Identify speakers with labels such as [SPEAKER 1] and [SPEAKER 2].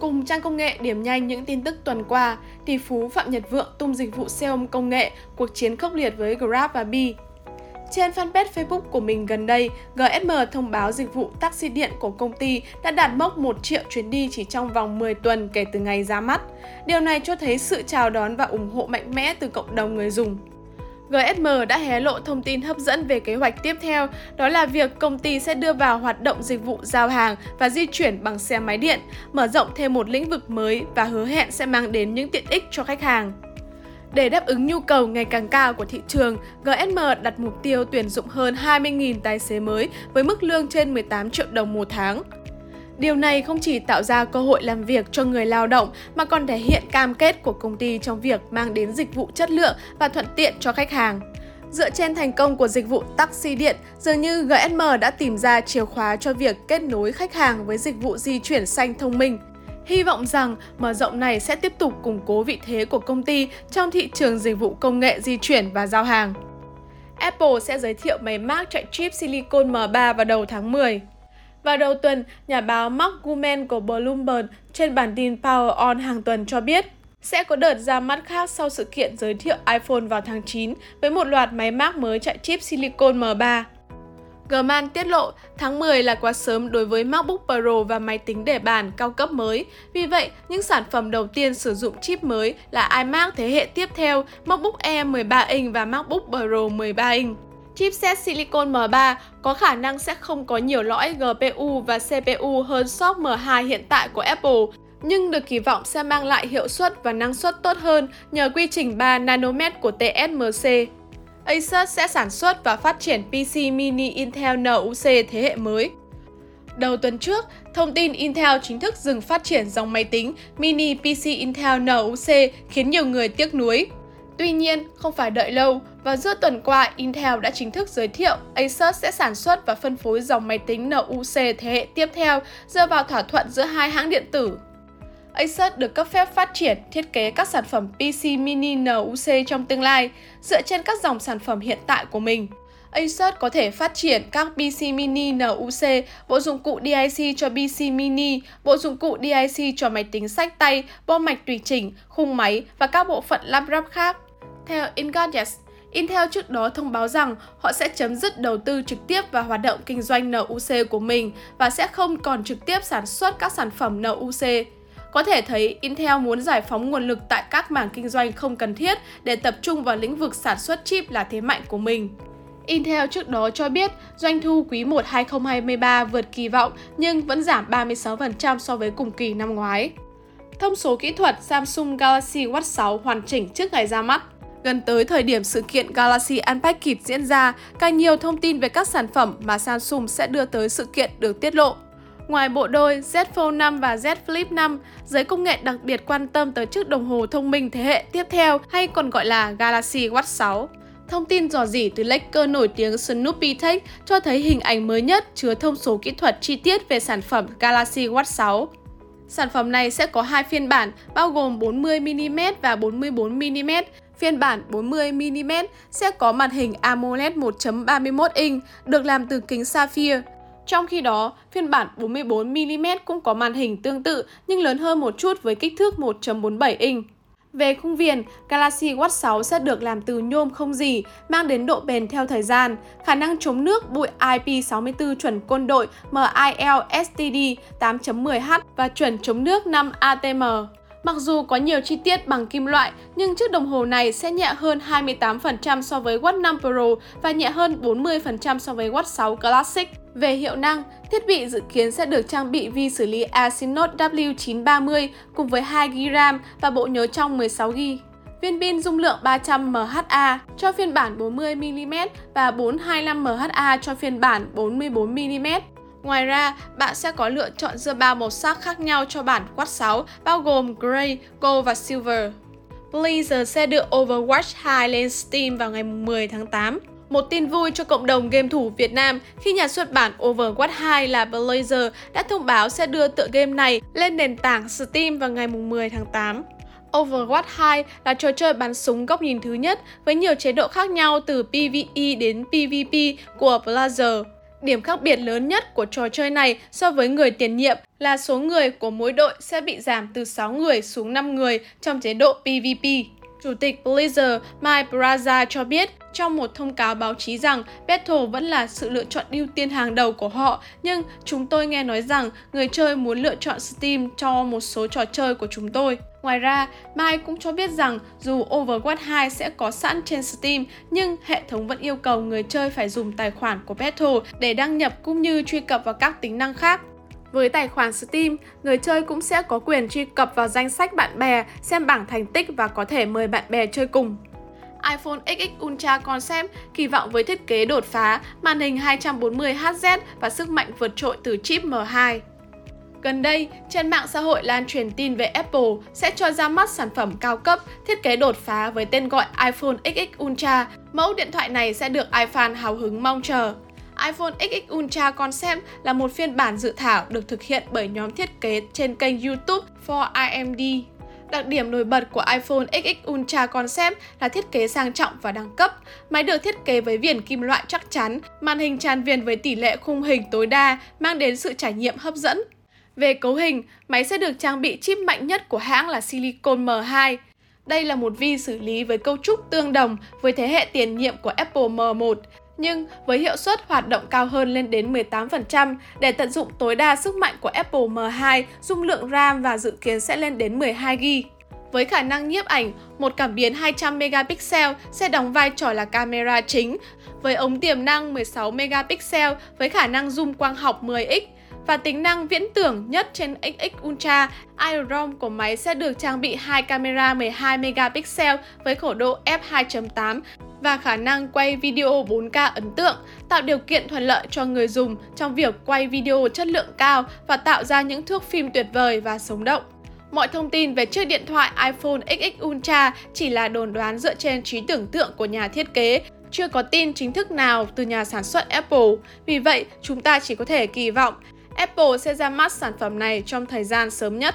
[SPEAKER 1] Cùng trang công nghệ điểm nhanh những tin tức tuần qua, tỷ phú Phạm Nhật Vượng tung dịch vụ xe ôm công nghệ, cuộc chiến khốc liệt với Grab và Bi. Trên fanpage Facebook của mình gần đây, GSM thông báo dịch vụ taxi điện của công ty đã đạt mốc 1 triệu chuyến đi chỉ trong vòng 10 tuần kể từ ngày ra mắt. Điều này cho thấy sự chào đón và ủng hộ mạnh mẽ từ cộng đồng người dùng. GSM đã hé lộ thông tin hấp dẫn về kế hoạch tiếp theo, đó là việc công ty sẽ đưa vào hoạt động dịch vụ giao hàng và di chuyển bằng xe máy điện, mở rộng thêm một lĩnh vực mới và hứa hẹn sẽ mang đến những tiện ích cho khách hàng. Để đáp ứng nhu cầu ngày càng cao của thị trường, GSM đặt mục tiêu tuyển dụng hơn 20.000 tài xế mới với mức lương trên 18 triệu đồng một tháng. Điều này không chỉ tạo ra cơ hội làm việc cho người lao động mà còn thể hiện cam kết của công ty trong việc mang đến dịch vụ chất lượng và thuận tiện cho khách hàng. Dựa trên thành công của dịch vụ taxi điện, dường như GSM đã tìm ra chìa khóa cho việc kết nối khách hàng với dịch vụ di chuyển xanh thông minh. Hy vọng rằng mở rộng này sẽ tiếp tục củng cố vị thế của công ty trong thị trường dịch vụ công nghệ di chuyển và giao hàng. Apple sẽ giới thiệu máy Mac chạy chip Silicon M3 vào đầu tháng 10. Vào đầu tuần, nhà báo Mark Gurman của Bloomberg trên bản tin Power On hàng tuần cho biết sẽ có đợt ra mắt khác sau sự kiện giới thiệu iPhone vào tháng 9 với một loạt máy Mac mới chạy chip Silicon M3. Gman tiết lộ tháng 10 là quá sớm đối với MacBook Pro và máy tính để bàn cao cấp mới. Vì vậy, những sản phẩm đầu tiên sử dụng chip mới là iMac thế hệ tiếp theo, MacBook Air 13 inch và MacBook Pro 13 inch. Chipset Silicon M3 có khả năng sẽ không có nhiều lõi GPU và CPU hơn SoC M2 hiện tại của Apple, nhưng được kỳ vọng sẽ mang lại hiệu suất và năng suất tốt hơn nhờ quy trình 3 nanomet của TSMC. Asus sẽ sản xuất và phát triển PC mini Intel NUC thế hệ mới. Đầu tuần trước, thông tin Intel chính thức dừng phát triển dòng máy tính mini PC Intel NUC khiến nhiều người tiếc nuối. Tuy nhiên, không phải đợi lâu, và giữa tuần qua, Intel đã chính thức giới thiệu Asus sẽ sản xuất và phân phối dòng máy tính NUC thế hệ tiếp theo dựa vào thỏa thuận giữa hai hãng điện tử. Asus được cấp phép phát triển, thiết kế các sản phẩm PC mini NUC trong tương lai dựa trên các dòng sản phẩm hiện tại của mình. Asus có thể phát triển các PC mini NUC, bộ dụng cụ DIC cho PC mini, bộ dụng cụ DIC cho máy tính sách tay, bo mạch tùy chỉnh, khung máy và các bộ phận lắp ráp khác. Theo Engadget, Intel trước đó thông báo rằng họ sẽ chấm dứt đầu tư trực tiếp vào hoạt động kinh doanh NUC của mình và sẽ không còn trực tiếp sản xuất các sản phẩm NUC. Có thể thấy, Intel muốn giải phóng nguồn lực tại các mảng kinh doanh không cần thiết để tập trung vào lĩnh vực sản xuất chip là thế mạnh của mình. Intel trước đó cho biết doanh thu quý 1 2023 vượt kỳ vọng nhưng vẫn giảm 36% so với cùng kỳ năm ngoái. Thông số kỹ thuật Samsung Galaxy Watch 6 hoàn chỉnh trước ngày ra mắt. Gần tới thời điểm sự kiện Galaxy Unpacked diễn ra, càng nhiều thông tin về các sản phẩm mà Samsung sẽ đưa tới sự kiện được tiết lộ. Ngoài bộ đôi Z Fold 5 và Z Flip 5, giới công nghệ đặc biệt quan tâm tới chiếc đồng hồ thông minh thế hệ tiếp theo hay còn gọi là Galaxy Watch 6. Thông tin dò dỉ từ leaker nổi tiếng Snoopy Tech cho thấy hình ảnh mới nhất chứa thông số kỹ thuật chi tiết về sản phẩm Galaxy Watch 6. Sản phẩm này sẽ có hai phiên bản bao gồm 40mm và 44mm. Phiên bản 40mm sẽ có màn hình AMOLED 1.31 inch được làm từ kính sapphire. Trong khi đó, phiên bản 44mm cũng có màn hình tương tự nhưng lớn hơn một chút với kích thước 1.47 inch. Về khung viền, Galaxy Watch 6 sẽ được làm từ nhôm không gì, mang đến độ bền theo thời gian, khả năng chống nước bụi IP64 chuẩn quân đội MIL STD 8.10H và chuẩn chống nước 5 ATM. Mặc dù có nhiều chi tiết bằng kim loại, nhưng chiếc đồng hồ này sẽ nhẹ hơn 28% so với Watch 5 Pro và nhẹ hơn 40% so với Watch 6 Classic. Về hiệu năng, thiết bị dự kiến sẽ được trang bị vi xử lý Exynos W930 cùng với 2GB RAM và bộ nhớ trong 16GB. Viên pin dung lượng 300 mAh cho phiên bản 40mm và 425 mAh cho phiên bản 44mm. Ngoài ra, bạn sẽ có lựa chọn giữa ba màu sắc khác nhau cho bản Watch 6 bao gồm Gray, Gold và Silver. Blizzard sẽ đưa Overwatch 2 lên Steam vào ngày 10 tháng 8. Một tin vui cho cộng đồng game thủ Việt Nam khi nhà xuất bản Overwatch 2 là Blazer đã thông báo sẽ đưa tựa game này lên nền tảng Steam vào ngày 10 tháng 8. Overwatch 2 là trò chơi bắn súng góc nhìn thứ nhất với nhiều chế độ khác nhau từ PvE đến PvP của Blazer. Điểm khác biệt lớn nhất của trò chơi này so với người tiền nhiệm là số người của mỗi đội sẽ bị giảm từ 6 người xuống 5 người trong chế độ PvP. Chủ tịch Blizzard Mike Braza cho biết trong một thông cáo báo chí rằng Battle vẫn là sự lựa chọn ưu tiên hàng đầu của họ, nhưng chúng tôi nghe nói rằng người chơi muốn lựa chọn Steam cho một số trò chơi của chúng tôi. Ngoài ra, Mike cũng cho biết rằng dù Overwatch 2 sẽ có sẵn trên Steam, nhưng hệ thống vẫn yêu cầu người chơi phải dùng tài khoản của Battle để đăng nhập cũng như truy cập vào các tính năng khác. Với tài khoản Steam, người chơi cũng sẽ có quyền truy cập vào danh sách bạn bè, xem bảng thành tích và có thể mời bạn bè chơi cùng iPhone XX Ultra Concept kỳ vọng với thiết kế đột phá, màn hình 240Hz và sức mạnh vượt trội từ chip M2. Gần đây, trên mạng xã hội lan truyền tin về Apple sẽ cho ra mắt sản phẩm cao cấp thiết kế đột phá với tên gọi iPhone XX Ultra. Mẫu điện thoại này sẽ được iFan hào hứng mong chờ iPhone XX Ultra Concept là một phiên bản dự thảo được thực hiện bởi nhóm thiết kế trên kênh YouTube for IMD. Đặc điểm nổi bật của iPhone XX Ultra Concept là thiết kế sang trọng và đẳng cấp. Máy được thiết kế với viền kim loại chắc chắn, màn hình tràn viền với tỷ lệ khung hình tối đa, mang đến sự trải nghiệm hấp dẫn. Về cấu hình, máy sẽ được trang bị chip mạnh nhất của hãng là Silicon M2. Đây là một vi xử lý với cấu trúc tương đồng với thế hệ tiền nhiệm của Apple M1 nhưng với hiệu suất hoạt động cao hơn lên đến 18% để tận dụng tối đa sức mạnh của Apple M2, dung lượng RAM và dự kiến sẽ lên đến 12GB. Với khả năng nhiếp ảnh, một cảm biến 200 megapixel sẽ đóng vai trò là camera chính, với ống tiềm năng 16 megapixel với khả năng zoom quang học 10x và tính năng viễn tưởng nhất trên XX Ultra, iROM của máy sẽ được trang bị hai camera 12 megapixel với khổ độ f2.8 và khả năng quay video 4K ấn tượng, tạo điều kiện thuận lợi cho người dùng trong việc quay video chất lượng cao và tạo ra những thước phim tuyệt vời và sống động. Mọi thông tin về chiếc điện thoại iPhone XX Ultra chỉ là đồn đoán dựa trên trí tưởng tượng của nhà thiết kế, chưa có tin chính thức nào từ nhà sản xuất Apple. Vì vậy, chúng ta chỉ có thể kỳ vọng Apple sẽ ra mắt sản phẩm này trong thời gian sớm nhất.